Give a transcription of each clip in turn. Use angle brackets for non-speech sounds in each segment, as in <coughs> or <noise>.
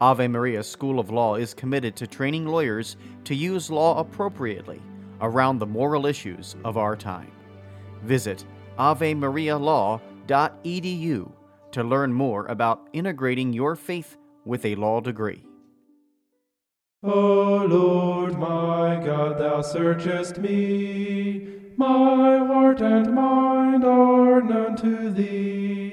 Ave Maria School of Law is committed to training lawyers to use law appropriately around the moral issues of our time. Visit avemarialaw.edu to learn more about integrating your faith with a law degree. O Lord my God, thou searchest me. My heart and mind are known to thee.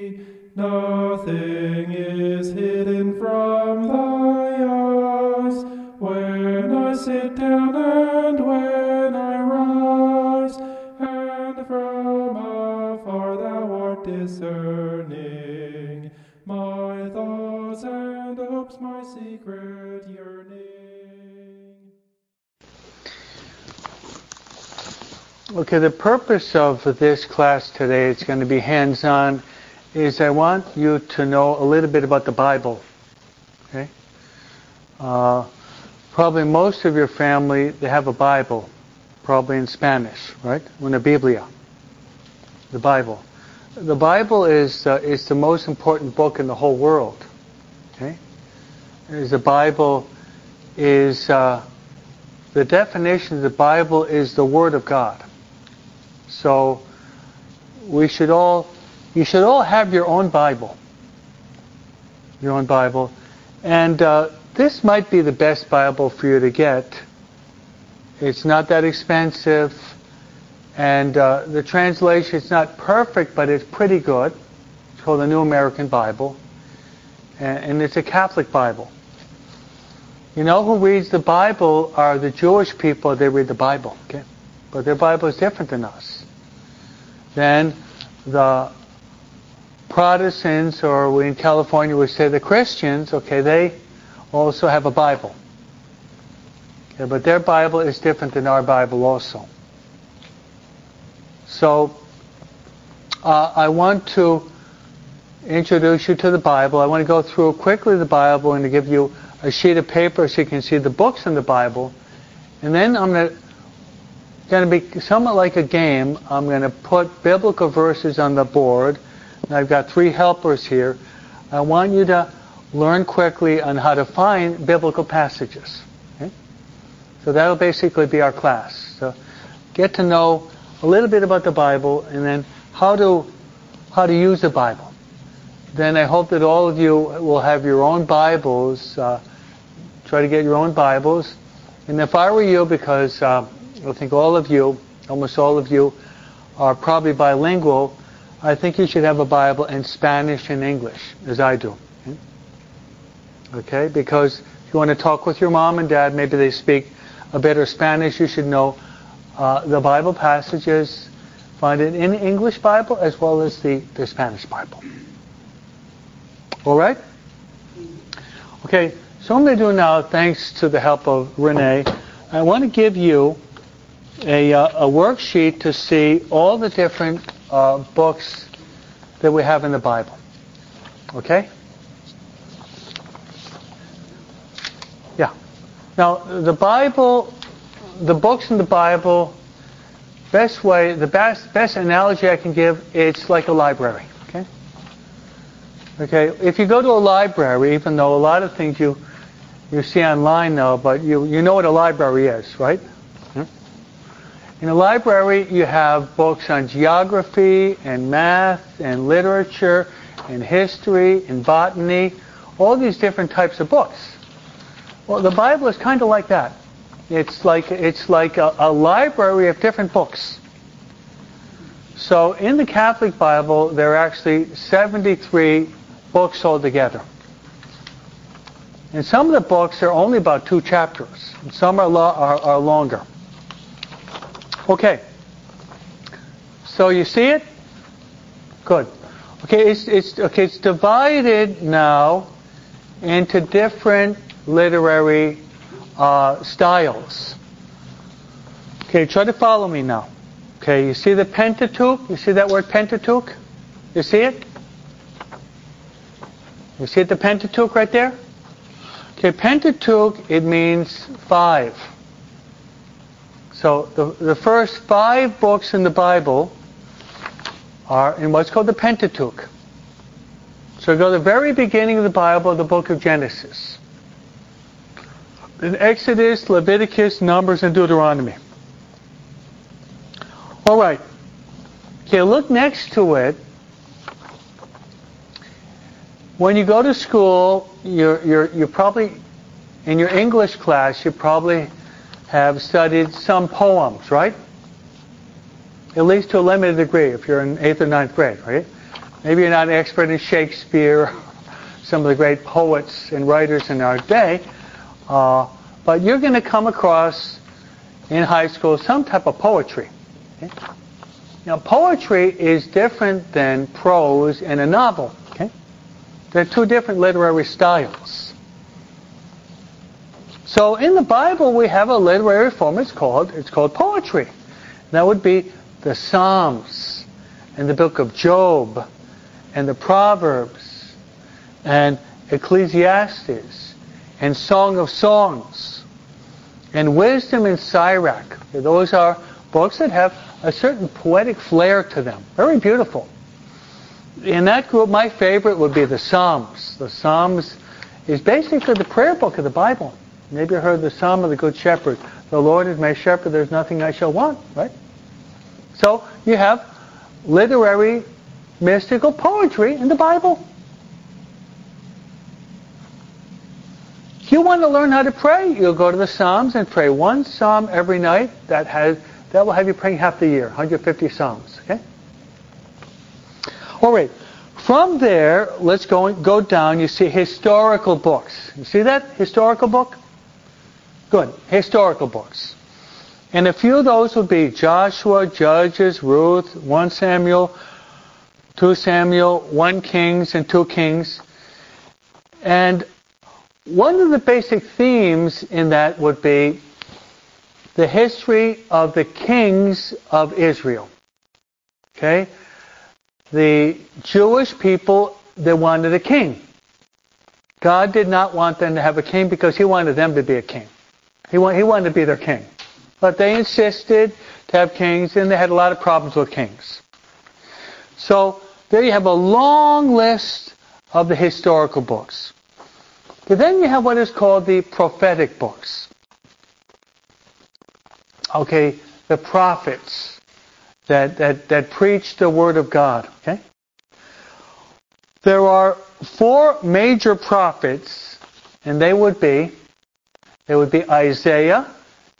Nothing is hidden from thy eyes. When I sit down and when I rise, and from afar thou art discerning my thoughts and hopes, my secret yearning. Okay, the purpose of this class today, it's going to be hands-on, is I want you to know a little bit about the Bible. Okay? Uh, probably most of your family, they have a Bible, probably in Spanish, right? Una Biblia. The Bible. The Bible is, uh, is the most important book in the whole world. Okay? Is the Bible is, uh, the definition of the Bible is the Word of God. So we should all, you should all have your own Bible. Your own Bible. And uh, this might be the best Bible for you to get. It's not that expensive. And uh, the translation is not perfect, but it's pretty good. It's called the New American Bible. And, and it's a Catholic Bible. You know who reads the Bible are the Jewish people. They read the Bible. Okay? But their Bible is different than us. Then the Protestants, or we in California would say the Christians, okay, they also have a Bible. Okay, but their Bible is different than our Bible also. So uh, I want to introduce you to the Bible. I want to go through quickly the Bible and to give you a sheet of paper so you can see the books in the Bible. And then I'm going to going to be somewhat like a game. I'm going to put biblical verses on the board. I've got three helpers here. I want you to learn quickly on how to find biblical passages. Okay? So that'll basically be our class. So get to know a little bit about the Bible and then how to how to use the Bible. Then I hope that all of you will have your own Bibles. Uh, try to get your own Bibles. And if I were you, because uh, I think all of you, almost all of you, are probably bilingual. I think you should have a Bible in Spanish and English, as I do. Okay? Because if you want to talk with your mom and dad, maybe they speak a better Spanish, you should know uh, the Bible passages. Find it in English Bible as well as the, the Spanish Bible. All right? Okay, so I'm going to do now, thanks to the help of Renee, I want to give you a, uh, a worksheet to see all the different uh, books that we have in the Bible. Okay? Yeah. Now, the Bible, the books in the Bible, best way, the best, best analogy I can give, it's like a library. Okay? Okay, if you go to a library, even though a lot of things you, you see online now, but you, you know what a library is, right? In a library, you have books on geography and math and literature and history and botany, all these different types of books. Well, the Bible is kind of like that. It's like it's like a, a library of different books. So in the Catholic Bible, there are actually 73 books altogether. And some of the books are only about two chapters, and some are, lo- are, are longer. Okay. So you see it? Good. Okay, it's, it's, okay, it's divided now into different literary uh, styles. Okay, try to follow me now. Okay, you see the Pentateuch? You see that word Pentateuch? You see it? You see it, the Pentateuch right there? Okay, Pentateuch, it means five. So the, the first five books in the Bible are in what's called the Pentateuch. So go to the very beginning of the Bible, the book of Genesis. In Exodus, Leviticus, Numbers, and Deuteronomy. All right. Okay, look next to it. When you go to school, you're, you're, you're probably, in your English class, you probably have studied some poems, right? At least to a limited degree, if you're in 8th or ninth grade, right? Maybe you're not an expert in Shakespeare, <laughs> some of the great poets and writers in our day, uh, but you're going to come across in high school some type of poetry. Okay? Now, poetry is different than prose in a novel. They're two different literary styles. So in the Bible we have a literary form. It's called it's called poetry. That would be the Psalms and the book of Job and the Proverbs and Ecclesiastes and Song of Songs and Wisdom and Sirach. Those are books that have a certain poetic flair to them. Very beautiful in that group, my favorite would be the Psalms. The Psalms is basically the prayer book of the Bible. Maybe you heard the Psalm of the Good Shepherd. The Lord is my shepherd, there's nothing I shall want, right? So you have literary, mystical poetry in the Bible. If you want to learn how to pray, you'll go to the Psalms and pray one psalm every night. That has that will have you praying half the year, 150 psalms. Okay. All right. From there, let's go, go down. You see historical books. You see that? Historical book? Good. Historical books. And a few of those would be Joshua, Judges, Ruth, 1 Samuel, 2 Samuel, 1 Kings, and 2 Kings. And one of the basic themes in that would be the history of the kings of Israel. Okay? the Jewish people, they wanted a king. God did not want them to have a king because he wanted them to be a king. He, want, he wanted to be their king. But they insisted to have kings, and they had a lot of problems with kings. So there you have a long list of the historical books. But then you have what is called the prophetic books. Okay, the prophets that, that, that preach the Word of God. Okay? There are four major prophets, and they would be, they would be Isaiah,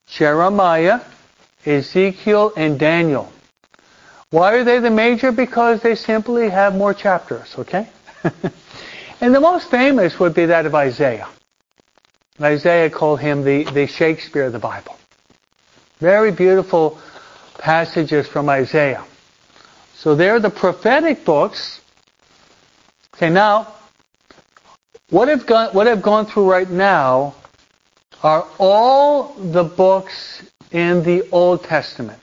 Jeremiah, Ezekiel, and Daniel. Why are they the major? Because they simply have more chapters, okay? <laughs> and the most famous would be that of Isaiah. Isaiah called him the, the Shakespeare of the Bible. Very beautiful passages from Isaiah. So they're the prophetic books. Okay, now, what I've, gone, what I've gone through right now are all the books in the Old Testament.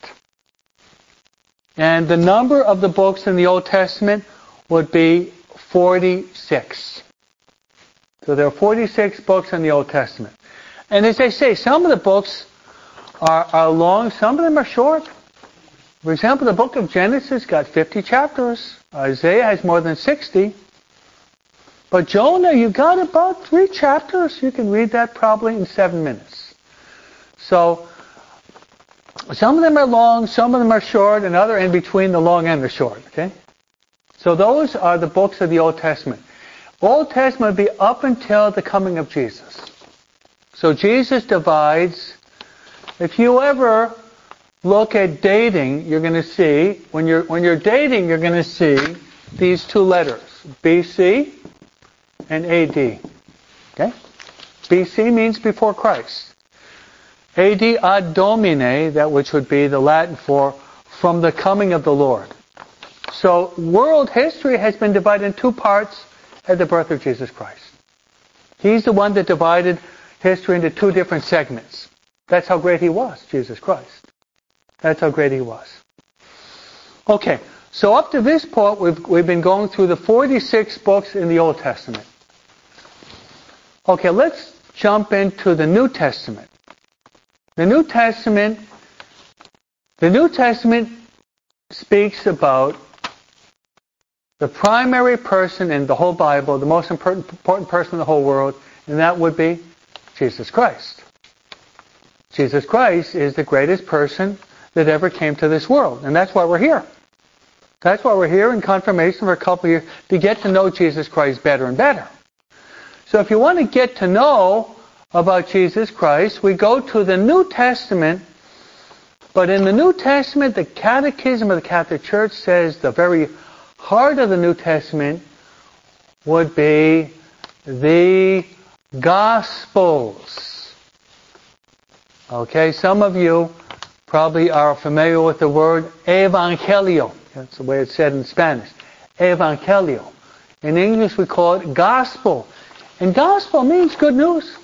And the number of the books in the Old Testament would be 46. So there are 46 books in the Old Testament. And as I say, some of the books are, are long, some of them are short. For example, the book of Genesis got 50 chapters. Isaiah has more than 60. But Jonah, you got about three chapters. You can read that probably in seven minutes. So, some of them are long, some of them are short, and other in between the long and the short. Okay? So those are the books of the Old Testament. Old Testament would be up until the coming of Jesus. So Jesus divides. If you ever look at dating, you're going to see, when you're, when you're dating, you're going to see these two letters, BC and AD. Okay? BC means before Christ. AD ad domine, that which would be the Latin for from the coming of the Lord. So world history has been divided in two parts at the birth of Jesus Christ. He's the one that divided history into two different segments. That's how great he was, Jesus Christ. That's how great he was. Okay, so up to this point, we've, we've been going through the 46 books in the Old Testament. Okay, let's jump into the New Testament. The New Testament, the New Testament speaks about the primary person in the whole Bible, the most important, person in the whole world, and that would be Jesus Christ. Jesus Christ is the greatest person that ever came to this world, and that's why we're here. That's why we're here in confirmation for a couple of years to get to know Jesus Christ better and better. So if you want to get to know about Jesus Christ, we go to the New Testament. But in the New Testament, the Catechism of the Catholic Church says the very heart of the New Testament would be the Gospels. Okay, some of you probably are familiar with the word Evangelio. That's the way it's said in Spanish. Evangelio. In English, we call it gospel. And gospel means good news.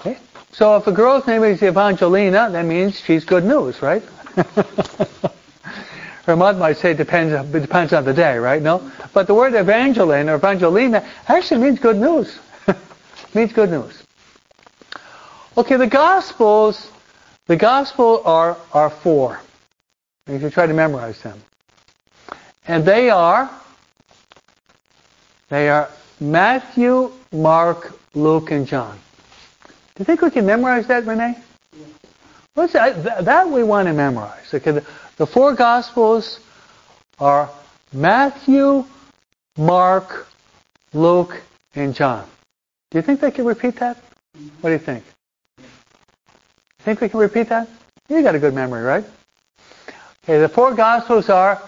Okay? So if a girl's name is Evangelina, that means she's good news, right? <laughs> Her mother might say it depends, it depends on the day, right? No? But the word evangeline or evangelina actually means good news. <laughs> means good news. Okay, the Gospels, the Gospel are, are four. You should try to memorize them. And they are, they are Matthew, Mark, Luke, and John. Do you think we can memorize that, Renee? What's that? That we want to memorize. Okay, the, the four Gospels are Matthew, Mark, Luke, and John. Do you think they can repeat that? Mm-hmm. What do you think? Think we can repeat that? You got a good memory, right? Okay, the four Gospels are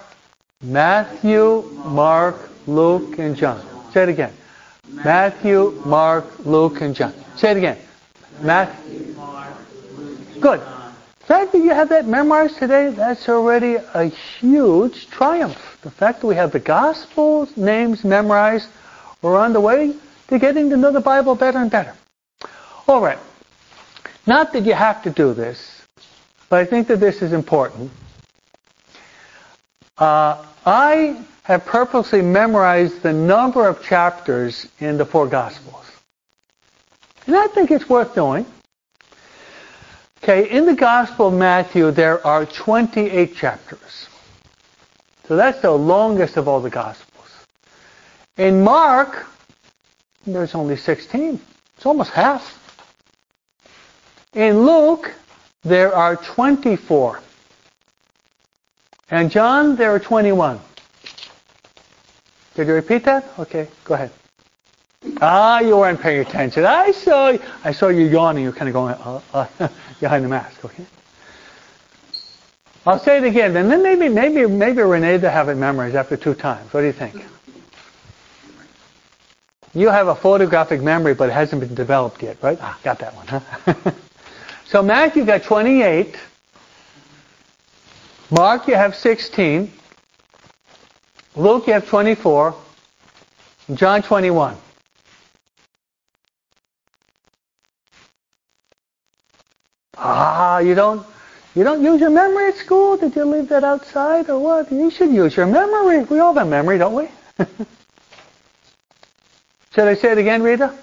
Matthew, Mark, Luke, and John. Say it again. Matthew, Mark, Luke, and John. Say it again. Matthew. Mark, Good. The fact that you have that memorized today, that's already a huge triumph. The fact that we have the gospel names memorized, we're on the way to getting to know the Bible better and better. All right. Not that you have to do this, but I think that this is important. Uh, I have purposely memorized the number of chapters in the four Gospels. And I think it's worth doing. Okay, in the Gospel of Matthew, there are 28 chapters. So that's the longest of all the Gospels. In Mark, there's only 16. It's almost half. In Luke, there are 24. And John, there are 21. Did you repeat that? Okay, go ahead. Ah, you weren't paying attention. I saw, you. I saw you yawning. You're kind of going uh, uh, <laughs> behind the mask. Okay. I'll say it again, and then maybe, maybe, maybe Renee to have it memorized after two times. What do you think? You have a photographic memory, but it hasn't been developed yet, right? Ah, got that one, huh? <laughs> so Matthew got 28. Mark, you have 16. Luke, have 24. John, 21. Ah, you don't you don't use your memory at school? Did you leave that outside or what? You should use your memory. We all have memory, don't we? <laughs> Should I say it again, Rita?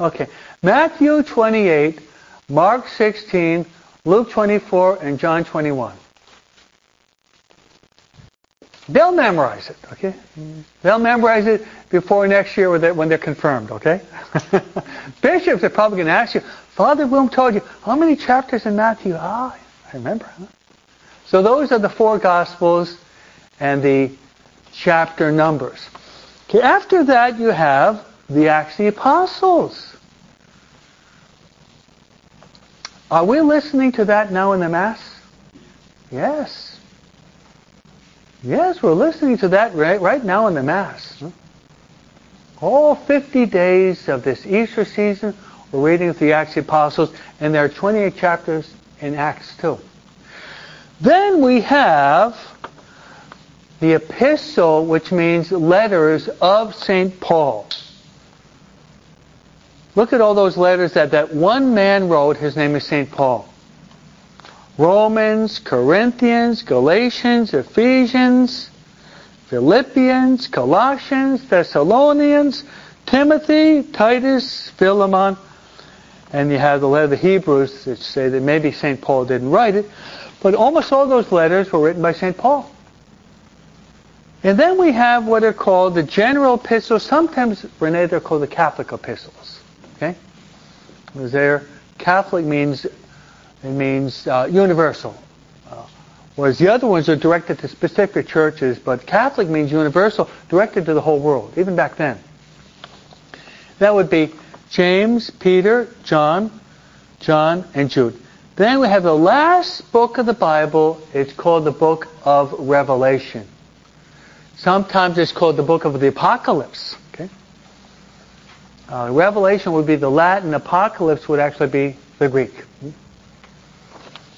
Okay. Matthew 28, Mark 16, Luke 24, and John 21. They'll memorize it, okay? They'll memorize it before next year when they're, confirmed, okay? <laughs> Bishops are probably going to ask you, Father Broom told you, how many chapters in Matthew? Ah, I remember. Huh? So those are the four Gospels and the chapter numbers. Okay, after that you have the Acts of the Apostles. Are we listening to that now in the Mass? Yes. Yes, we're listening to that right, right now in the Mass. All 50 days of this Easter season, we're reading the Acts of the Apostles, and there are 28 chapters in Acts too. Then we have the epistle, which means letters of St. Paul. Look at all those letters that that one man wrote. His name is St. Paul. Romans, Corinthians, Galatians, Ephesians, Philippians, Colossians, Thessalonians, Timothy, Titus, Philemon, and you have the letter of the Hebrews that say that maybe St. Paul didn't write it, but almost all those letters were written by St. Paul. And then we have what are called the general epistles. Sometimes, Renee, they're called the Catholic epistles. Okay? Because they're Catholic means it means uh, universal. Uh, whereas the other ones are directed to specific churches, but Catholic means universal, directed to the whole world, even back then. That would be James, Peter, John, John, and Jude. Then we have the last book of the Bible. It's called the book of Revelation. Sometimes it's called the book of the Apocalypse. Okay? Uh, Revelation would be the Latin. Apocalypse would actually be the Greek.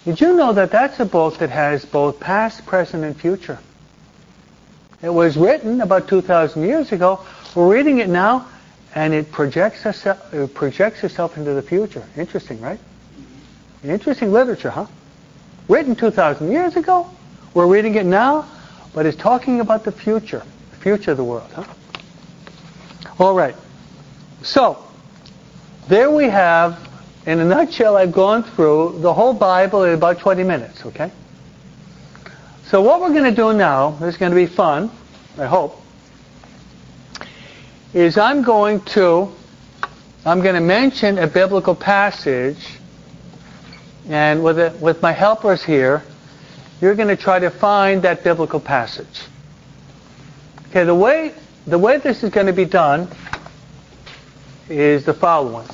Did you know that that's a book that has both past, present, and future? It was written about 2,000 years ago. We're reading it now, and it projects, itself, it uh, projects itself into the future. Interesting, right? Interesting literature, huh? Written 2,000 years ago. We're reading it now but it's talking about the future, the future of the world. Huh? All right. So, there we have, in a nutshell, I've gone through the whole Bible in about 20 minutes, okay? So what we're going to do now, this is going to be fun, I hope, is I'm going to, I'm going to mention a biblical passage, and with, it, with my helpers here, you're going to try to find that biblical passage. Okay, the way the way this is going to be done is the following.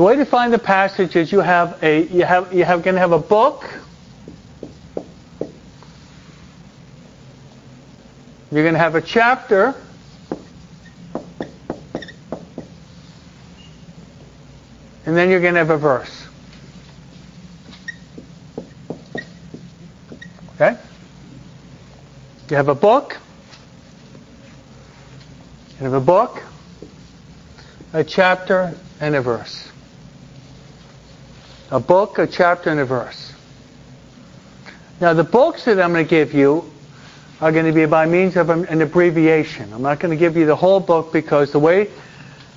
The way to find the passage is you have a you have you have going to have a book. You're going to have a chapter. And then you're going to have a verse. Okay? You have a book. You have a book, a chapter, and a verse. A book, a chapter, and a verse. Now, the books that I'm going to give you are going to be by means of an abbreviation. I'm not going to give you the whole book because the way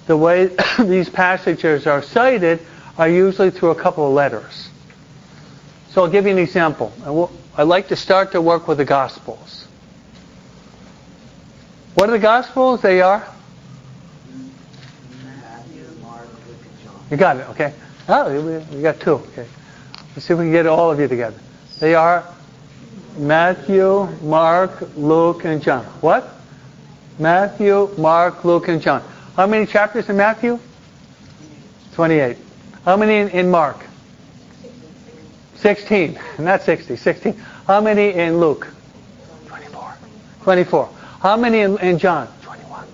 the way <coughs> these passages are cited are usually through a couple of letters. So I'll give you an example. I'd like to start to work with the Gospels. What are the Gospels? They are? Matthew, Mark, Luke, and John. You got it, okay. Oh, we got two. Okay. Let's see if we can get all of you together. They are Matthew, Mark, Luke, and John. What? Matthew, Mark, Luke, and John. How many chapters in Matthew? 28. How many in, in Mark? 16. Not 60, 16. How many in Luke? 24. 24. How many in, in John? 21.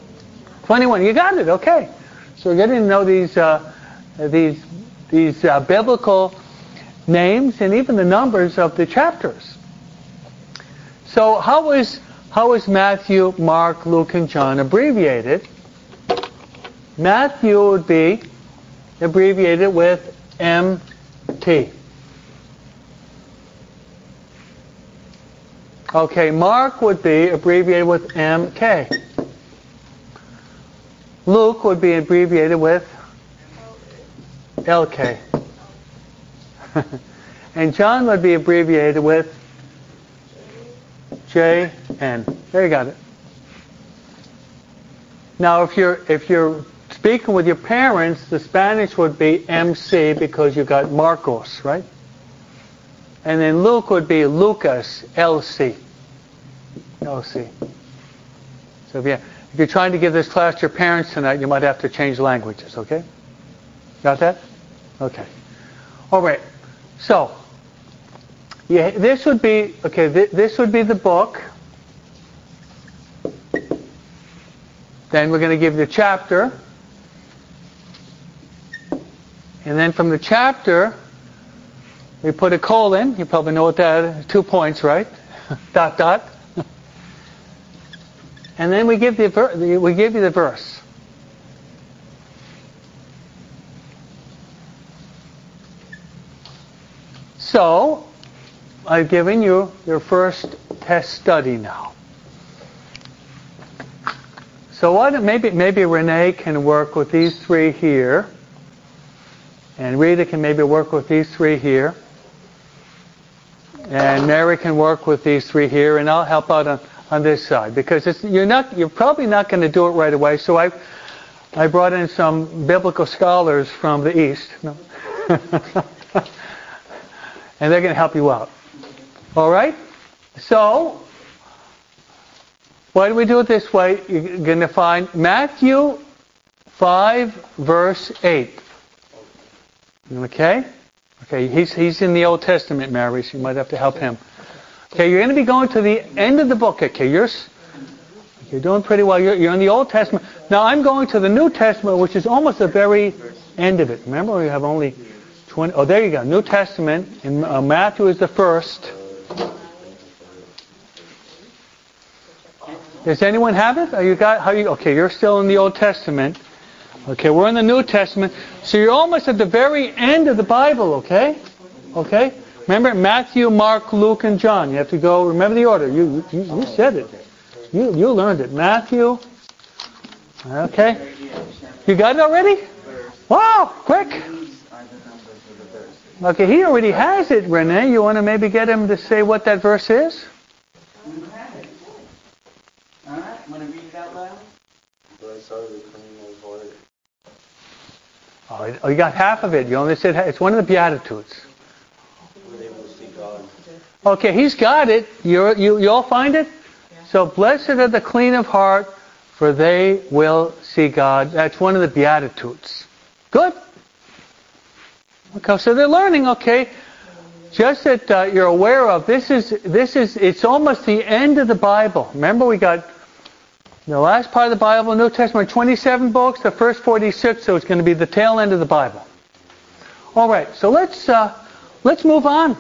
21. You got it. Okay. So we're getting to know these uh, these these uh, biblical names and even the numbers of the chapters. So how is how is Matthew, Mark, Luke, and John abbreviated? Matthew would be abbreviated with MT. Okay, Mark would be abbreviated with MK. Luke would be abbreviated with LK. <laughs> and John would be abbreviated with JN. There you got it. Now, if you're if you're speaking with your parents, the Spanish would be MC because you got Marcos, right? And then Luke would be Lucas, LC. LC. So if, you, if you're trying to give this class to your parents tonight, you might have to change languages, okay? Got that? Okay. All right. So, yeah, this would be okay. Th- this would be the book. Then we're going to give you the chapter, and then from the chapter, we put a colon. You probably know what that is. Two points, right? <laughs> dot dot. <laughs> and then we give the we give you the verse. So, I've given you your first test study now. So what? Maybe maybe Renee can work with these three here, and Rita can maybe work with these three here, and Mary can work with these three here, and I'll help out on, on this side because you're not you're probably not going to do it right away. So I I brought in some biblical scholars from the east. No. <laughs> and they're going to help you out. All right? So, why do we do it this way? You're going to find Matthew 5, verse 8. Okay? Okay, he's, he's in the Old Testament, Mary, so you might have to help him. Okay, you're going to be going to the end of the book. Okay, you're, you're doing pretty well. You're, you're in the Old Testament. Now I'm going to the New Testament, which is almost the very end of it. Remember, we have only 20. Oh, there you go. New Testament, and uh, Matthew is the first. Does anyone have it? Are you got? How you? Okay, you're still in the Old Testament. Okay, we're in the New Testament. So you're almost at the very end of the Bible. Okay, okay. Remember Matthew, Mark, Luke, and John. You have to go. Remember the order. You you, you said it. You you learned it. Matthew. Okay. You got it already? Wow, quick. Okay, he already has it, Renee. You want to maybe get him to say what that verse is? All right, want to read it out loud? Oh, you got half of it. You only said it's one of the Beatitudes. Okay, he's got it. you you, you all find it? So, blessed are the clean of heart, for they will see God. That's one of the Beatitudes. Good? Okay, so they're learning, okay, just that uh, you're aware of, this is, this is, it's almost the end of the Bible. Remember we got the last part of the Bible, New Testament, 27 books, the first 46, so it's going to be the tail end of the Bible. All right, so let's, uh, let's move on.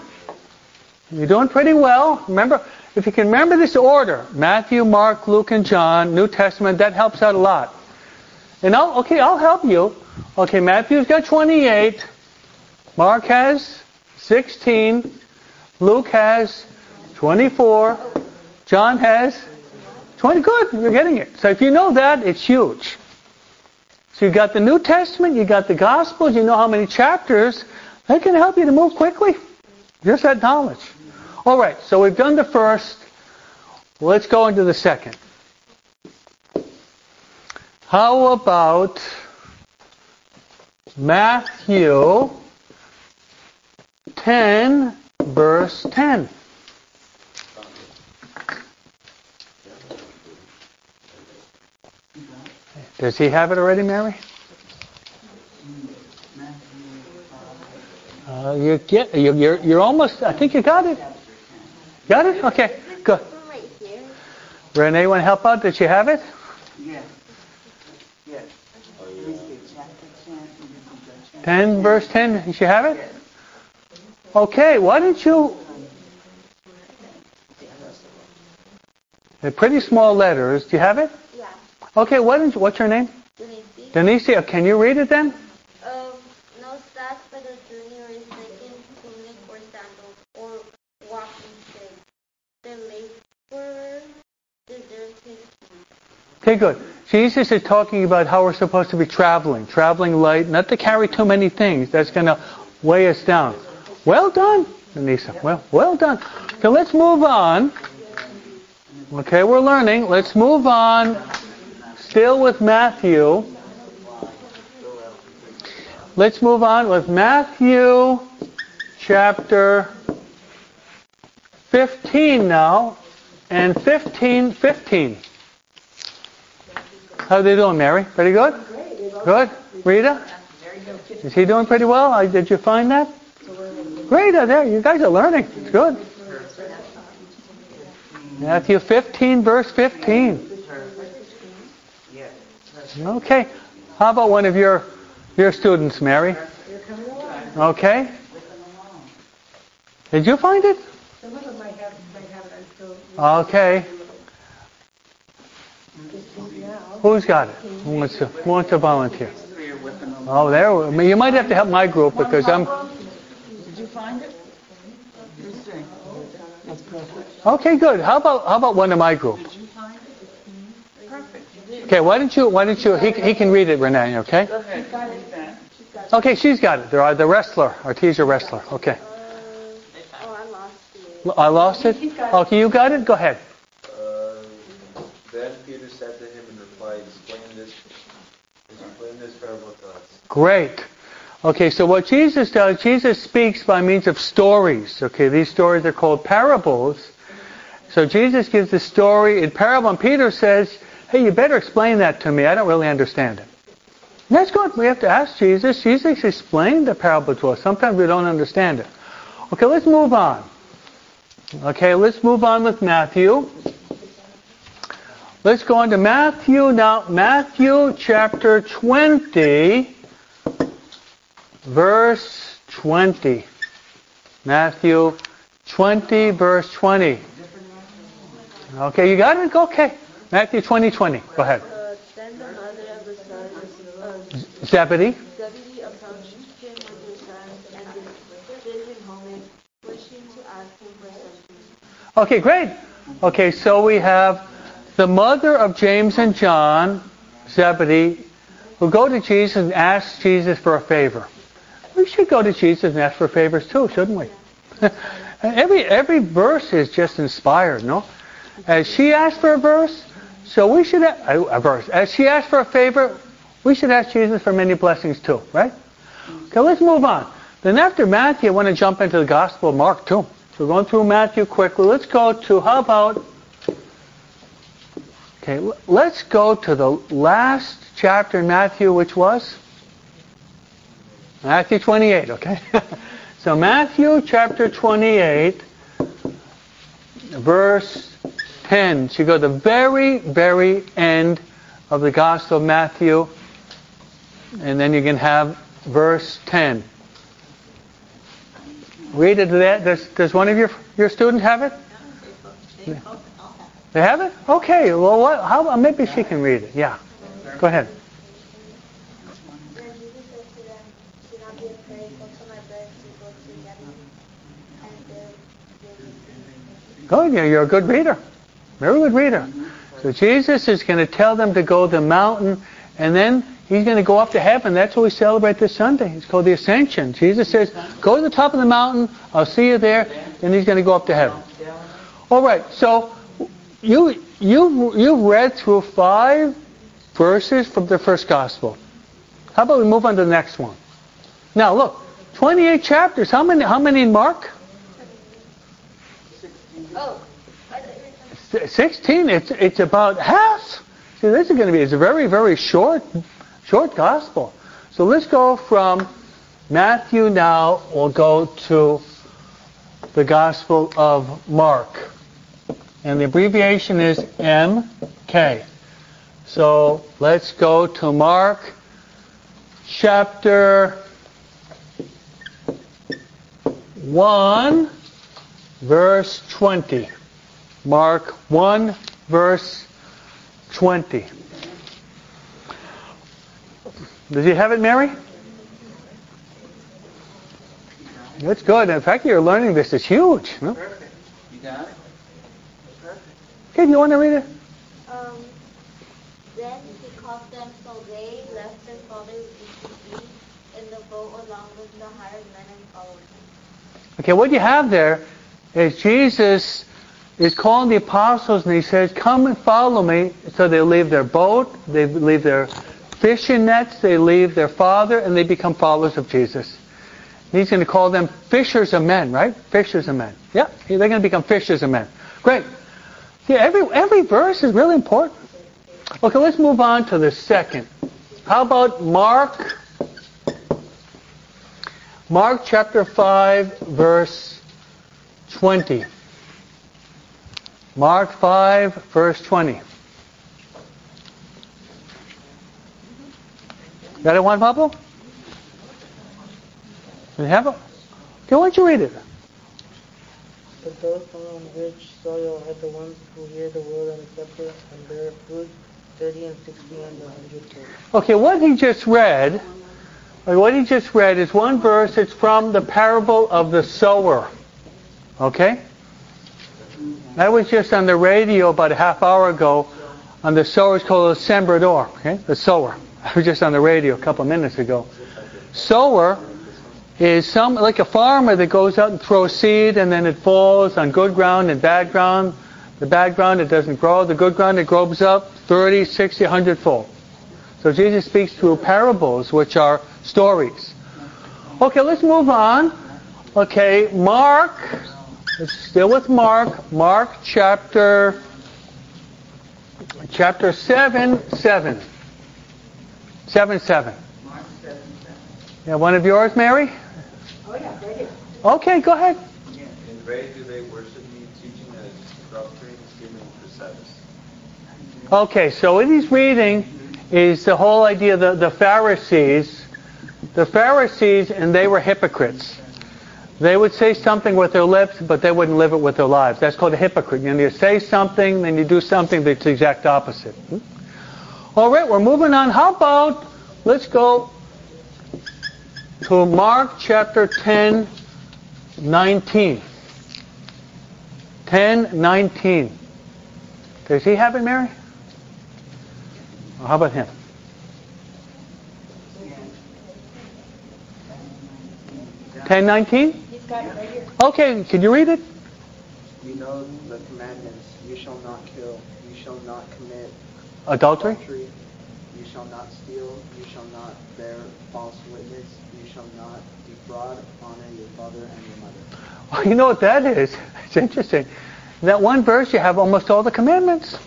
You're doing pretty well. Remember, if you can remember this order, Matthew, Mark, Luke, and John, New Testament, that helps out a lot. And I'll, okay, I'll help you. Okay, Matthew's got 28. Mark has 16. Luke has 24. John has 20. Good, you're getting it. So if you know that, it's huge. So you got the New Testament, you got the Gospels, you know how many chapters. That can help you to move quickly. Just that knowledge. All right, so we've done the first. Let's go into the second. How about Matthew 10, verse 10? Does he have it already, Mary? Uh, you get you, you're you're almost. I think you got it. Got it? Okay, good. Renee, want to help out? Did she have it? Yes. Yes. Let me see, chapter 10. and this is the 10 verse 10. Did she have it? Okay, why don't you... They're pretty small letters. Do you have it? Yeah. Okay, why don't you... What's your name? Uh, Can you read it then? Um, no socks for the junior second tunic or sandals or walking stick. The laborer deserves his. Okay, good. Jesus is talking about how we're supposed to be traveling. Traveling light, not to carry too many things. That's going to weigh us down. Well done, Denise. Well, well done. So let's move on. Okay, we're learning. Let's move on. Still with Matthew. Let's move on with Matthew chapter 15 now. And 15, 15. How are they doing, Mary? Pretty good? Good. Rita? Is he doing pretty well? Uh, Did you find that? Great, uh, there, you guys are learning. It's good. Matthew 15, verse 15. Okay. How about one of your your students, Mary? Okay. Did you find it? Some of them might have, might have it Okay. Who's got it? Who wants to, who wants to volunteer? Oh, there. You might have to help my group because I'm. Did you find it? Let's see. That's perfect. Okay, good. How about how about one of my group? Perfect. Okay, why don't you why don't you he he can read it, Renee? Okay. Go ahead. Okay, she's got it. There are the wrestler, Artesia wrestler. Okay. Oh, I lost it. I lost it. Okay, you got it. Go ahead. Uh, Then Peter said to him in reply, explain this, explain this parable to us. Great. Okay, so what Jesus does, Jesus speaks by means of stories. Okay, these stories are called parables. So Jesus gives the story in parable, and Peter says, hey, you better explain that to me. I don't really understand it. And that's good. We have to ask Jesus. Jesus explained the parable to us. Sometimes we don't understand it. Okay, let's move on. Okay, let's move on with Matthew. Let's go on to Matthew now. Matthew chapter 20 verse 20. Matthew 20, verse 20. Okay, you got it? Okay. Matthew 20, 20. Go ahead. Zebedee. Okay, great. Okay, so we have the mother of James and John, Zebedee, who go to Jesus and ask Jesus for a favor. We should go to Jesus and ask for favors too, shouldn't we? <laughs> every every verse is just inspired, no? As she asked for a verse, so we should a, a verse. As she asked for a favor, we should ask Jesus for many blessings too, right? Okay, let's move on. Then after Matthew, I want to jump into the Gospel of Mark too. So we're going through Matthew quickly. Let's go to how about Okay, let's go to the last chapter in Matthew, which was Matthew 28, okay? <laughs> so Matthew chapter 28, verse 10. So you go to the very, very end of the Gospel of Matthew, and then you can have verse 10. Read it. Does, does one of your, your students have it? They have it? Okay. Well, what, how, maybe she can read it. Yeah. Go ahead. Then Jesus said to them, Do not be afraid, go to my brothers who go to Galilee, and there they will see me." Good. You're a good reader. Very good reader. So Jesus is going to tell them to go to the mountain, and then he's going to go up to heaven. That's what we celebrate this Sunday. It's called the Ascension. Jesus says, "Go to the top of the mountain. I'll see you there." And he's going to go up to heaven. All right. So you you you've read through five verses from the first gospel. How about we move on to the next one? Now look, 28 chapters. How many? How many in Mark? Oh, I thought you were 16 it's it's about half. See this is going to be it's a very very short short gospel. So let's go from matthew now we'll go to the gospel of mark. And the abbreviation is mk so let's go to mark chapter 1 verse 20 Mark 1, verse 20. Does he have it, Mary? That's good. In fact, you're learning this. It's huge. No? Perfect. You got it? Perfect. Okay, do you want to read it? Um, then he called them, so they left their father Zebedee in the boat along with the hired men and followed him. Okay, what you have there is Jesus is calling the apostles and he says, Come and follow me. So they leave their boat, they leave their fishing nets, they leave their father, and they become followers of Jesus. And he's going to call them fishers of men, right? Fishers of men. Yeah, they're going to become fishers of men. Great. Yeah, every, every verse is really important. Okay, let's move on to the second. How about Mark Mark chapter 5, verse 20. Mark 5, verse 20. Got it Juan Pablo? You have it? Okay, why don't you read it? But those on which soil are the ones who hear the word and accept it and bear fruit, thirty and sixty and a hundredfold. Okay, what he just read, what he just read is one verse. It's from the parable of the sower. Okay? That was just on the radio about a half hour ago on the sower. Called the sembrador. Okay? The sower. <laughs> I was just on the radio a couple minutes ago. Sower is some like a farmer that goes out and throws seed and then it falls on good ground and bad ground. The bad ground it doesn't grow. The good ground it grows up 30, 60, 100 fold. So Jesus speaks through parables, which are stories. Okay, let's move on. Okay, Mark. It's still with Mark. Mark chapter chapter seven, seven. Seven, seven. Mark 7, 7. Yeah, one of yours, Mary? Oh, yeah, right here. Okay, go ahead. In vain do they worship me, teaching as doctrines given for Sabbath. Okay, so what he's reading is the whole idea of the, the Pharisees. The Pharisees, and they were hypocrites. They would say something with their lips, but they wouldn't live it with their lives. That's called a hypocrite. You, know, you say something, then you do something that's the exact opposite. Hmm? All right, we're moving on. How about, let's go to Mark chapter 10, 19. 10, 19. Does he have it, Mary? How about him? Ten nineteen? He's got it right here. Okay, can you read it? You know the commandments. You shall not kill. You shall not commit Adultery? adultery. You shall not steal. You shall not bear false witness. You shall not defraud. Honor your father and your mother. <laughs> Well, you know what that is? It's interesting. In that one verse, you have almost all the commandments.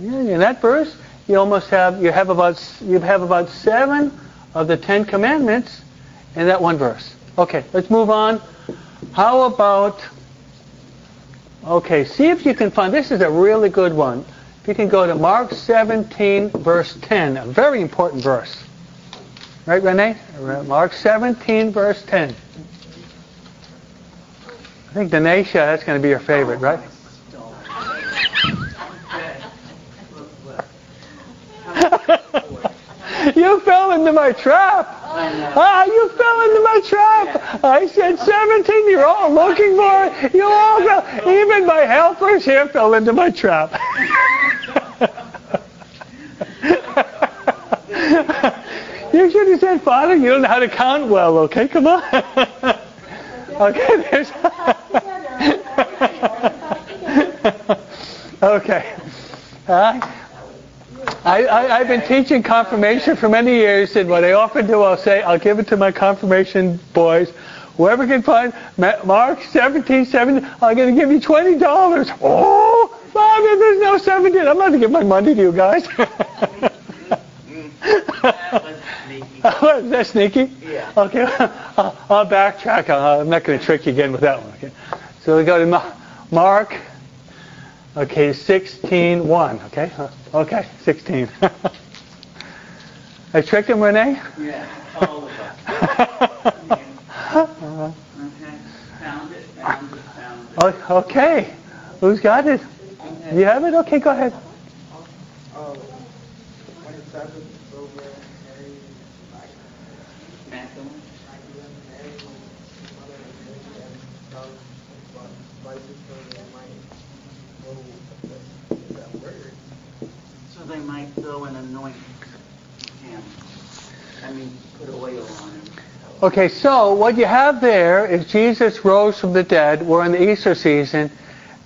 Yeah, in that verse, you almost have you have about you have about seven of the Ten Commandments in that one verse. Okay, let's move on. How about okay? See if you can find. This is a really good one. If you can go to Mark 17, verse 10, a very important verse. Right, Renee? Mark 17, verse 10. I think Denisha, that's going to be your favorite, right? <laughs> you fell into my trap. Ah, you fell into my trap. I said 17. You're all looking for it. You all fell. Even my helpers here fell into my trap. <laughs> you should have said, Father, you don't know how to count well. Okay, come on. <laughs> okay, there's. <laughs> okay. Uh, I, I, I've been teaching confirmation for many years, and what I often do, I'll say, I'll give it to my confirmation boys. Whoever can find Mark 17, 17, I'm going to give you $20. Oh, Father, there's no 17. I'm not going to give my money to you guys. <laughs> Was that sneaky? Yeah. Okay, <laughs> I'll, I'll backtrack. I'll- I'm not going to trick you again with that one. Okay. So we go to Ma- Mark. Okay, 16, 1. Okay, Uh, okay, 16. I tricked him, Renee? Yeah, all of us. Okay, found it, found it, found it. Oh, okay, who's got it? You have it? Okay, go ahead. Oh, when the Sabbath is over, Mary Magdalene, Magdalene? Mary, mother of Mary, and those spices so they might go with that word. So they might go and anoint him. I mean, put oil on him. Okay, so what you have there is Jesus rose from the dead. We're in the Easter season,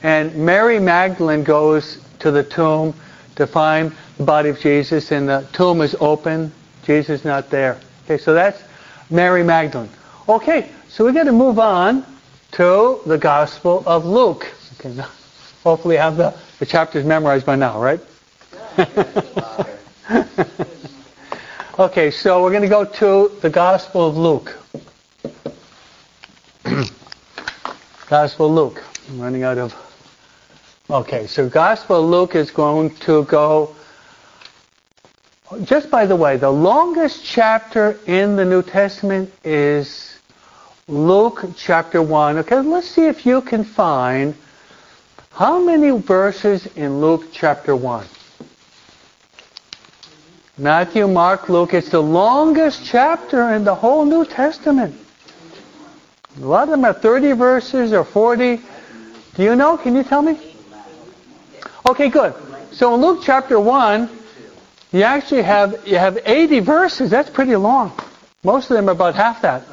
and Mary Magdalene goes to the tomb to find the body of Jesus, and the tomb is open. Jesus is not there. Okay, so that's Mary Magdalene. Okay, so we're going to move on to the Gospel of Luke. Okay, hopefully have the, the chapters memorized by now, right? <laughs> okay, so we're going to go to the Gospel of Luke. <clears throat> Gospel of Luke. I'm running out of. Okay, so Gospel of Luke is going to go. Just by the way, the longest chapter in the New Testament is Luke chapter 1. Okay, let's see if you can find how many verses in Luke chapter 1. Matthew, Mark, Luke. It's the longest chapter in the whole New Testament. A lot of them are 30 verses or 40. Do you know? Can you tell me? Okay, good. So in Luke chapter 1, you actually have you have 80 verses. That's pretty long. Most of them are about half that.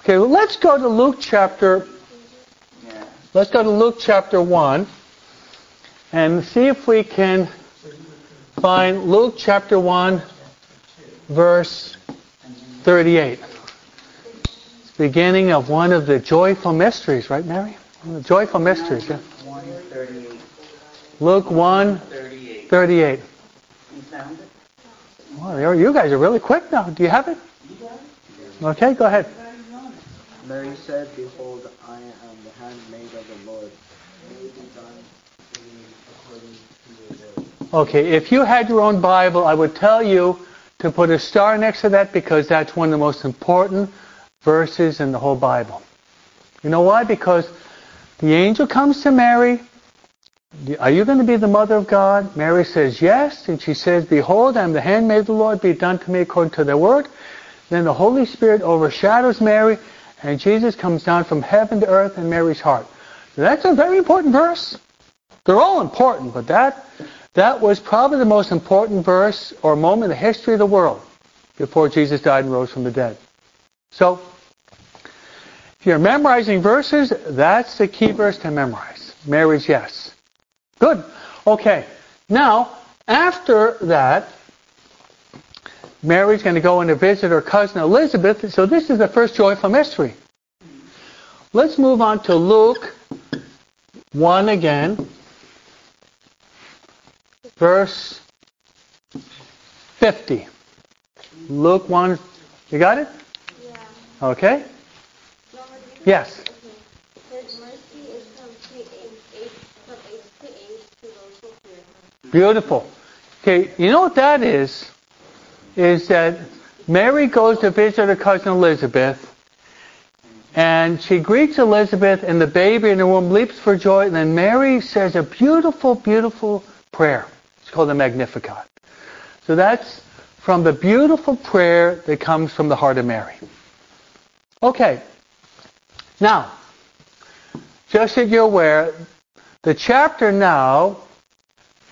Okay, well, let's go to Luke chapter Let's go to Luke chapter 1 and see if we can find Luke chapter 1 verse 38 beginning of one of the joyful mysteries, right, Mary? The joyful mysteries, yeah. Luke 1 38. 38. You? Well, you guys are really quick now. Do you have it? Okay, go ahead. Mary said, Behold, I am the handmaid of the Lord. May be done to me according to your word. Okay, if you had your own Bible, I would tell you to put a star next to that because that's one of the most important verses in the whole Bible. You know why? Because the angel comes to Mary. Are you going to be the mother of God? Mary says yes, and she says, Behold, I am the handmaid of the Lord, be it done to me according to their word. Then the Holy Spirit overshadows Mary, and Jesus comes down from heaven to earth in Mary's heart. that's a very important verse. They're all important, but that that was probably the most important verse or moment in the history of the world before Jesus died and rose from the dead. So, if you're memorizing verses, that's the key verse to memorize. Mary's yes. Good. Okay. Now, after that, Mary's going to go in to visit her cousin Elizabeth. So this is the first joyful mystery. Let's move on to Luke 1 again, verse 50. Luke 1. You got it? Yeah. Okay? You want me to read it? Yes. Okay. His mercy is from age, age, from age to age to those who fear him. Beautiful. Okay, you know what that is? Is that Mary goes to visit her cousin Elizabeth, and she greets Elizabeth, and the baby in the womb leaps for joy, and then Mary says a beautiful, beautiful prayer. Called the Magnificat. So that's from the beautiful prayer that comes from the heart of Mary. Okay. Now, just that you're aware, the chapter now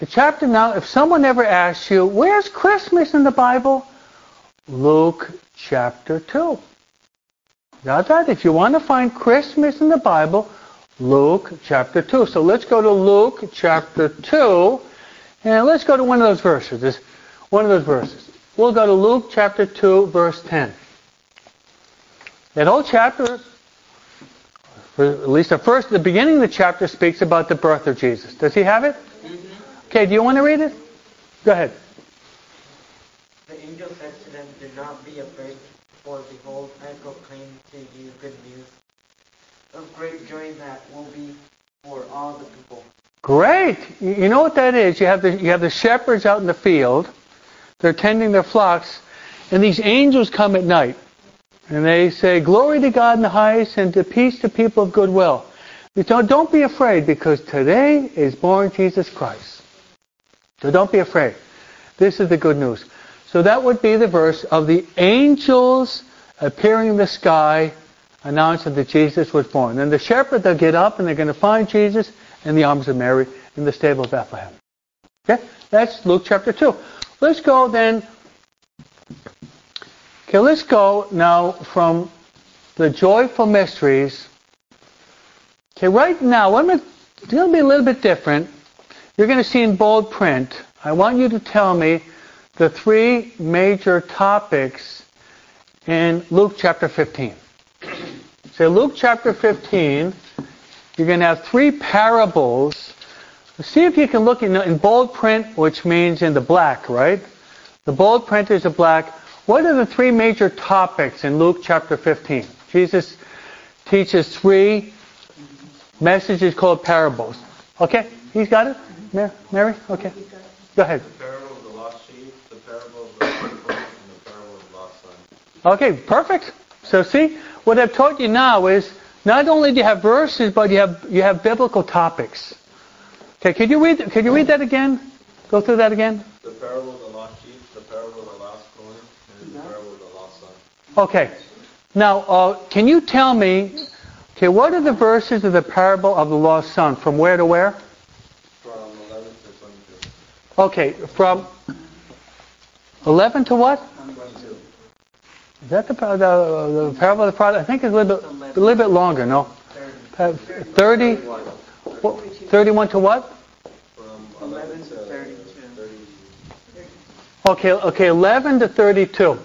the chapter now, if someone ever asks you, where's Christmas in the Bible? Luke chapter 2. Got that? If you want to find Christmas in the Bible, Luke chapter 2. So let's go to Luke chapter 2, and let's go to one of those verses. This, one of those verses. We'll go to Luke chapter 2, verse 10. That whole chapter, at least the first, the beginning of the chapter speaks about the birth of Jesus. Does he have it? Okay, do you want to read it? Go ahead. The angel said to them, Do not be afraid, for behold, I proclaim to you good news of great joy that will be for all the people. Great. You know what that is? You have the you have the shepherds out in the field. They're tending their flocks, and these angels come at night, and they say, "Glory to God in the highest, and to peace to people of good will." Don't, don't be afraid, because today is born Jesus Christ. So don't be afraid. This is the good news. So that would be the verse of the angels appearing in the sky announcing that Jesus was born. Then the shepherd, they'll get up and they're going to find Jesus in the arms of Mary in the stable of Bethlehem. Okay? That's Luke chapter 2. Let's go then. Okay, let's go now from the joyful mysteries. Okay, right now, I'm going to be a little bit different. You're going to see in bold print. I want you to tell me the three major topics in Luke chapter 15. So Luke chapter 15, you're going to have three parables. See if you can look in, in bold print, which means in the black, right? The bold print is the black. What are the three major topics in Luke chapter 15? Jesus teaches three messages called parables. Okay, he's got it? Mary? Mary? Okay. Go ahead. The parable of the lost sheep, the parable of the prodigal, and the parable of the lost son. Okay, perfect. So see, what I've taught you now is not only do you have verses, but you have you have biblical topics. Okay, could you read could you read that again? Go through that again. The parable of the lost sheep, the parable of the lost coin, and the parable of the lost son. Okay. Now, uh, can you tell me, okay, what are the verses of the parable of the lost son? From where to where? From 11 to 22. Okay, from 11 to what? 22. Is that the, the, the parable of the prodigal? I think it's a little bit, a little bit longer, no? Uh, 30? What, 31 to what? From 11 to 32. Okay, okay, 11 to 32.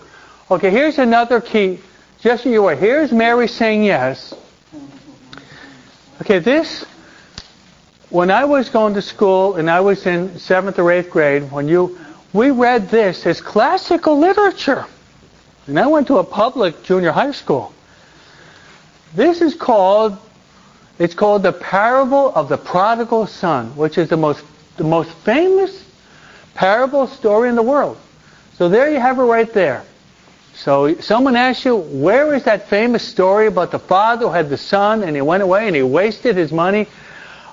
Okay, here's another key. Just so you are. Here's Mary saying yes. Okay, this, when I was going to school and I was in seventh or eighth grade, when you, we read this as classical literature. And I went to a public junior high school. This is called, it's called the parable of the prodigal son, which is the most, the most famous parable story in the world. So there you have it right there. So someone asks you, where is that famous story about the father who had the son and he went away and he wasted his money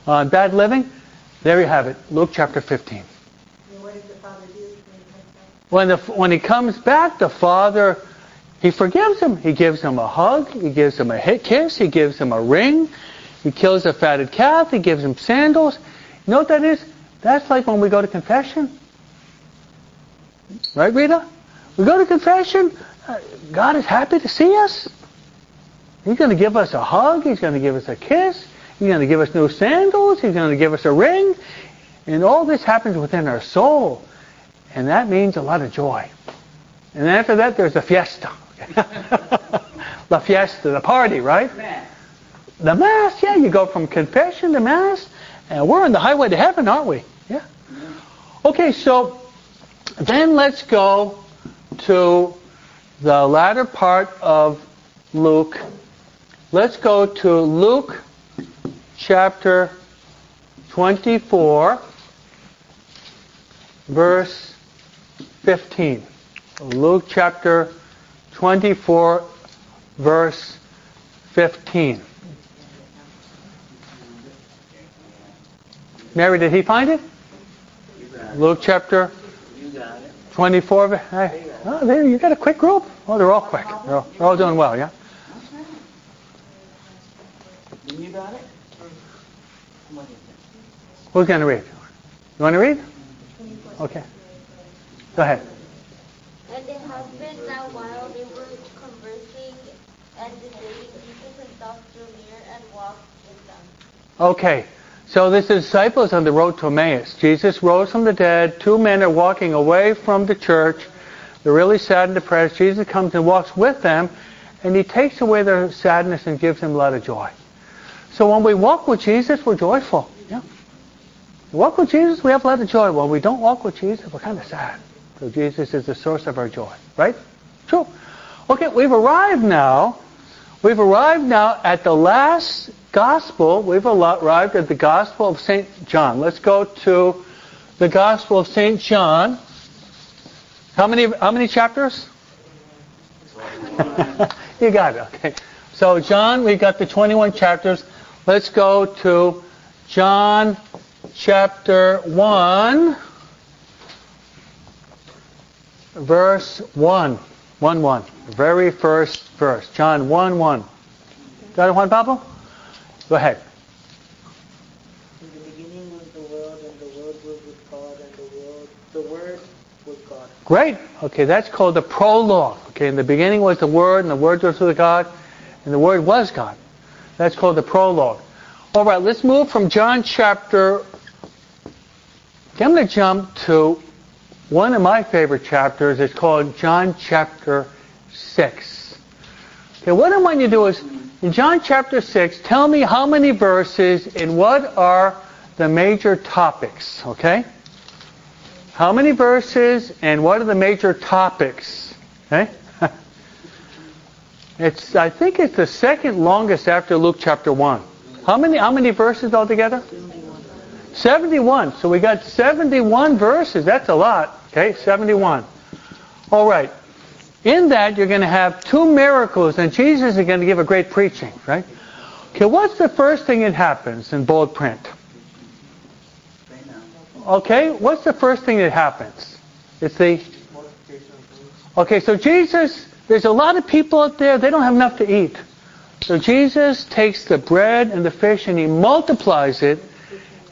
on bad living? There you have it, Luke chapter 15. And what does the father do when he comes back? When, the, when he comes back, the father, he forgives him. He gives him a hug. He gives him a kiss. He gives him a ring. He kills a fatted calf. He gives him sandals. You know what that is? That's like when we go to confession. Right, Rita? We go to confession. uh, God is happy to see us. He's going to give us a hug. He's going to give us a kiss. He's going to give us new sandals. He's going to give us a ring. And all this happens within our soul. And that means a lot of joy. And after that, there's <laughs> the fiesta. La fiesta, the party, right? The Mass, yeah. You go from confession to Mass. And we're on the highway to heaven, aren't we? Yeah. Okay, so then let's go to the latter part of Luke. Let's go to Luke chapter 24, verse 15. Luke chapter 24, verse 15. Mary, did he find it? Luke chapter 24. Hey, oh, there, you got a quick group? Oh, they're all quick. They're all, they're all doing well, yeah? You got it? Who's going to read? You want to read? Okay. Go ahead. And it happened that while they were conversing and debating, Jesus himself drew near and walked with them. Okay. So this disciple is disciples on the road to Emmaus. Jesus rose from the dead. Two men are walking away from the church. They're really sad and depressed. Jesus comes and walks with them, and he takes away their sadness and gives them a lot of joy. So when we walk with Jesus, we're joyful. Yeah. We walk with Jesus, we have a lot of joy. When we don't walk with Jesus, we're kind of sad. So Jesus is the source of our joy, right? True. Okay, we've arrived now. We've arrived now at the last gospel. We've arrived at the Gospel of St. John. Let's go to the Gospel of St. John. How many how many chapters? <laughs> you got it. Okay. So John, we've got the 21 chapters. Let's go to John chapter 1 verse 1. 1 1. Very first verse. John 1 1. Got it, Juan Pablo? Go ahead. In the beginning was the world, and the world was with God, and the world, the Word was God. Great. Okay, that's called the prologue. Okay, in the beginning was the Word, and the Word was with God, and the Word was God. That's called the prologue. All right, let's move from John chapter. Okay, I'm going to jump to one of my favorite chapters. is called John chapter 6. Okay, what I want you to do is, in John chapter 6, tell me how many verses and what are the major topics, okay? How many verses and what are the major topics? Okay? <laughs> It's I think it's the second longest after Luke chapter 1. How many how many verses altogether? 71. So we got 71 verses. That's a lot. Okay, 71. All right. In that, you're going to have two miracles, and Jesus is going to give a great preaching, right? Okay, what's the first thing that happens in bold print? Okay, what's the first thing that happens? It's the. Okay, so Jesus, there's a lot of people out there, they don't have enough to eat. So Jesus takes the bread and the fish and he multiplies it,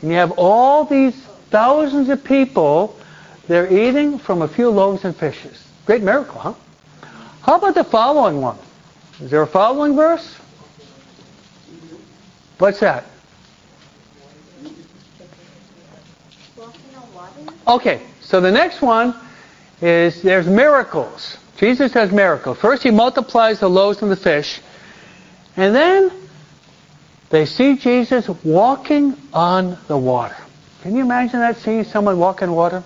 and you have all these thousands of people, they're eating from a few loaves and fishes. Great miracle, huh? How about the following one? Is there a following verse? What's that? Okay, so the next one is there's miracles. Jesus has miracles. First, he multiplies the loaves and the fish, and then they see Jesus walking on the water. Can you imagine that, seeing someone walk on water?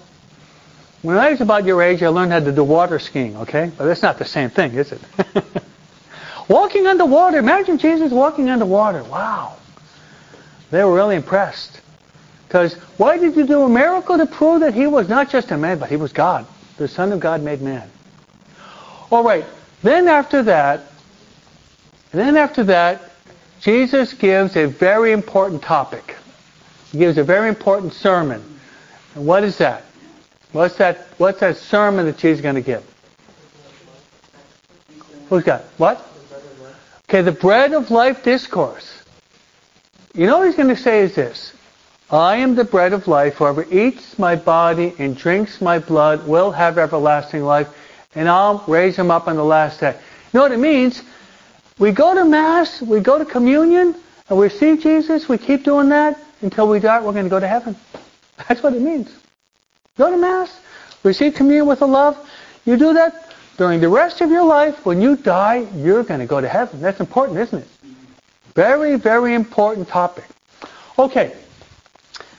When I was about your age, I learned how to do water skiing, okay? But that's not the same thing, is it? <laughs> walking underwater. Imagine Jesus walking underwater. Wow. They were really impressed. Because why did you do a miracle to prove that he was not just a man, but he was God, the Son of God made man? All right. Then after that, then after that, Jesus gives a very important topic. He gives a very important sermon. And what is that? What's that? What's that sermon that is going to give? Who's got what? Okay, the bread of life discourse. You know what he's going to say is this. I am the bread of life. Whoever eats my body and drinks my blood will have everlasting life, and I'll raise him up on the last day. You know what it means? We go to Mass, we go to communion, and we see Jesus. We keep doing that until we die. We're going to go to heaven. That's what it means. Go to Mass, receive communion with the love. You do that during the rest of your life. When you die, you're going to go to heaven. That's important, isn't it? Very, very important topic. Okay,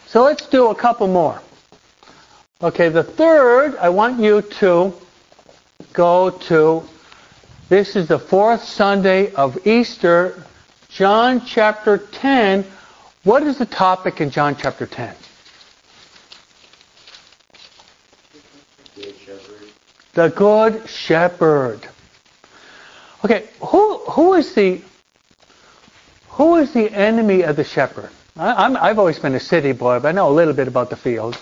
so let's do a couple more. Okay, the third, I want you to go to, this is the fourth Sunday of Easter, John chapter 10. What is the topic in John chapter 10? The Good Shepherd. Okay, who who is the who is the enemy of the shepherd? I, have always been a city boy, but I know a little bit about the field.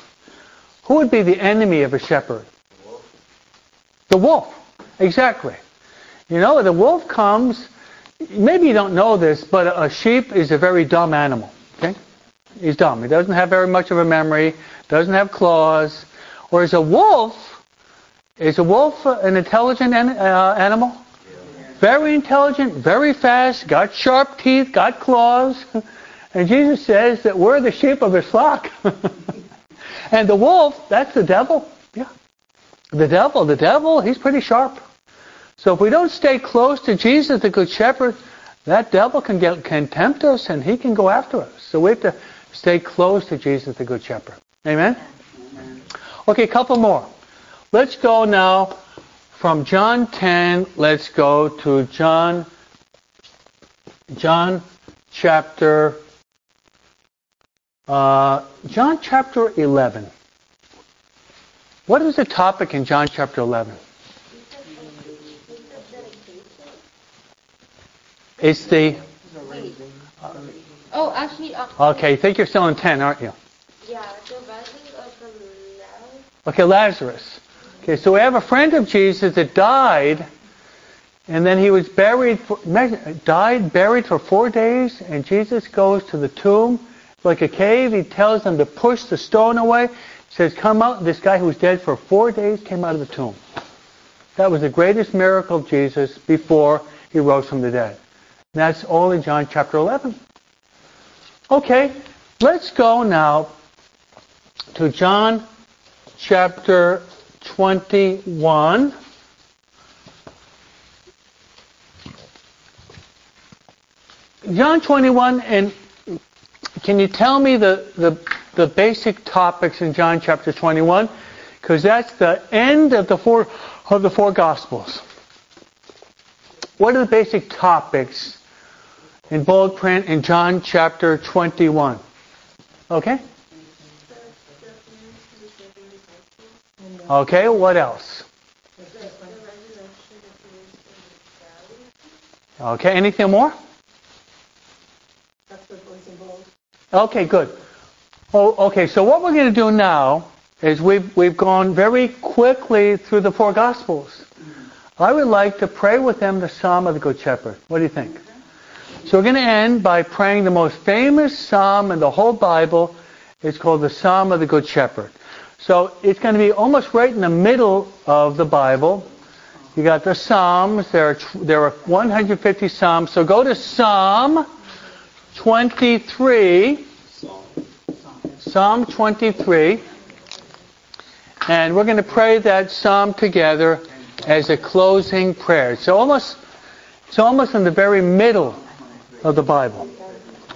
Who would be the enemy of a shepherd? The wolf. The wolf. Exactly. You know, the wolf comes, maybe you don't know this, but a sheep is a very dumb animal. Okay? He's dumb. He doesn't have very much of a memory, doesn't have claws. Whereas a wolf, is a wolf an intelligent uh, animal? Very intelligent, very fast, got sharp teeth, got claws. <laughs> And Jesus says that we're the sheep of his flock. <laughs> and the wolf, that's the devil. Yeah. The devil, the devil, he's pretty sharp. So if we don't stay close to Jesus, the good shepherd, that devil can get can tempt us and he can go after us. So we have to stay close to Jesus, the good shepherd. Amen. Okay, a couple more. Let's go now from John 10, let's go to John John chapter uh, John chapter 11. What is the topic in John chapter 11? It's the. Uh, oh, actually. Uh, okay, I think you're still in 10, aren't you? Yeah, the rising of the Lazarus. Okay, Lazarus. Okay, so we have a friend of Jesus that died, and then he was buried, for, died, buried for four days, and Jesus goes to the tomb like a cave. He tells them to push the stone away. He says, come out. This guy who was dead for four days came out of the tomb. That was the greatest miracle of Jesus before he rose from the dead. And that's all in John chapter 11. Okay, let's go now to John chapter 21. John 21, and can you tell me the, the, the basic topics in John chapter 21? Because that's the end of the four of the four gospels. What are the basic topics in bold print in John chapter 21. Okay? Okay, what else? Okay, anything more? Okay, good. Oh, okay, so what we're going to do now is we've, we've gone very quickly through the four Gospels. I would like to pray with them the Psalm of the Good Shepherd. What do you think? So we're going to end by praying the most famous psalm in the whole Bible. It's called the Psalm of the Good Shepherd. So it's going to be almost right in the middle of the Bible. You got the Psalms. There are, there are 150 Psalms. So go to Psalm 23. Psalm 23. And we're going to pray that Psalm together as a closing prayer. It's almost, it's almost in the very middle of the Bible.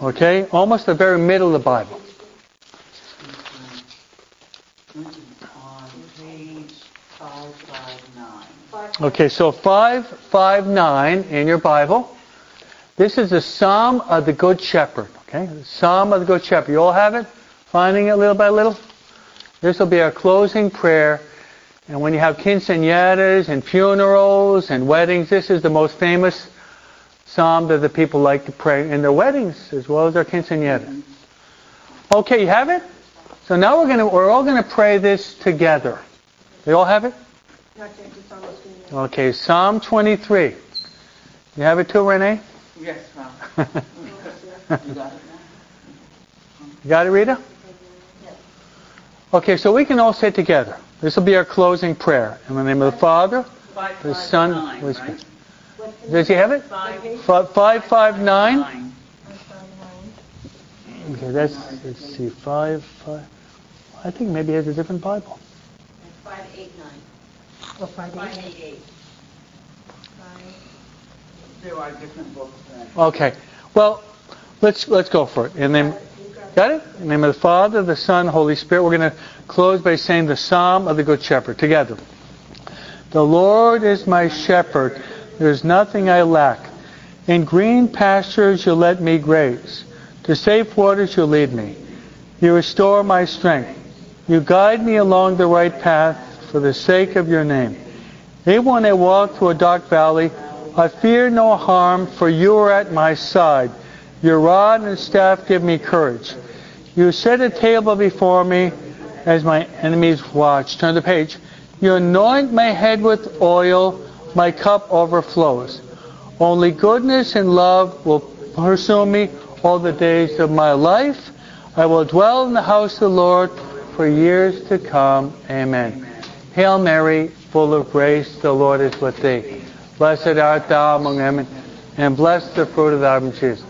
Okay? Almost the very middle of the Bible. On page 559. Okay, so 559 in your Bible. This is the Psalm of the Good Shepherd. Okay? The Psalm of the Good Shepherd. You all have it? Finding it little by little? This will be our closing prayer. And when you have quinceañeras and funerals and weddings, this is the most famous psalm that the people like to pray in their weddings as well as their quinceañeras. Okay, you have it? So now we're going to we're all going to pray this together. You all have it? Okay, Psalm 23. You have it too, Renee? Yes, ma'am. <laughs> You got it You got it, Rita? Okay, so we can all say together. This will be our closing prayer. In the name of the Father, the Son, Holy Spirit. Does he have it? Five, five, five, nine. Okay, that's let's see, five, five. I think maybe he has a different Bible. Five, eight, nine. Oh, five, Five, eight. eight, eight. There are different books. then. Okay. Well, let's let's go for it. And then, got it? In the name of the Father, the Son, Holy Spirit. We're going to close by saying the Psalm of the Good Shepherd together. The Lord is my shepherd; there is nothing I lack. In green pastures you let me graze. To safe waters you lead me. You restore my strength. You guide me along the right path for the sake of your name. Even when I walk through a dark valley, I fear no harm, for you are at my side. Your rod and staff give me courage. You set a table before me as my enemies watch. Turn the page. You anoint my head with oil, my cup overflows. Only goodness and love will pursue me all the days of my life. I will dwell in the house of the Lord for years to come. Amen. Hail Mary, full of grace, the Lord is with thee. Blessed art thou among women, and blessed the fruit of thy womb, Jesus.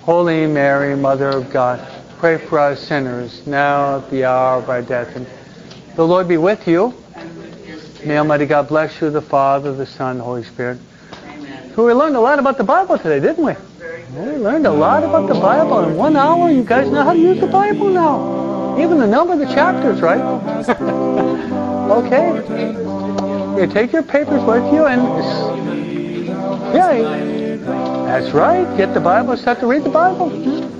Holy Mary, Mother of God, pray for us sinners, now at the hour of our death. And the Lord be with you. May Almighty God bless you, the Father, the Son, the Holy Spirit. So we learned a lot about the Bible today, didn't we? We learned a lot about the Bible in one hour. You guys know how to use the Bible now. Even the number of the chapters, right? <laughs> okay. You take your papers with you and yeah, that's right. Get the Bible. Start to read the Bible. Hmm.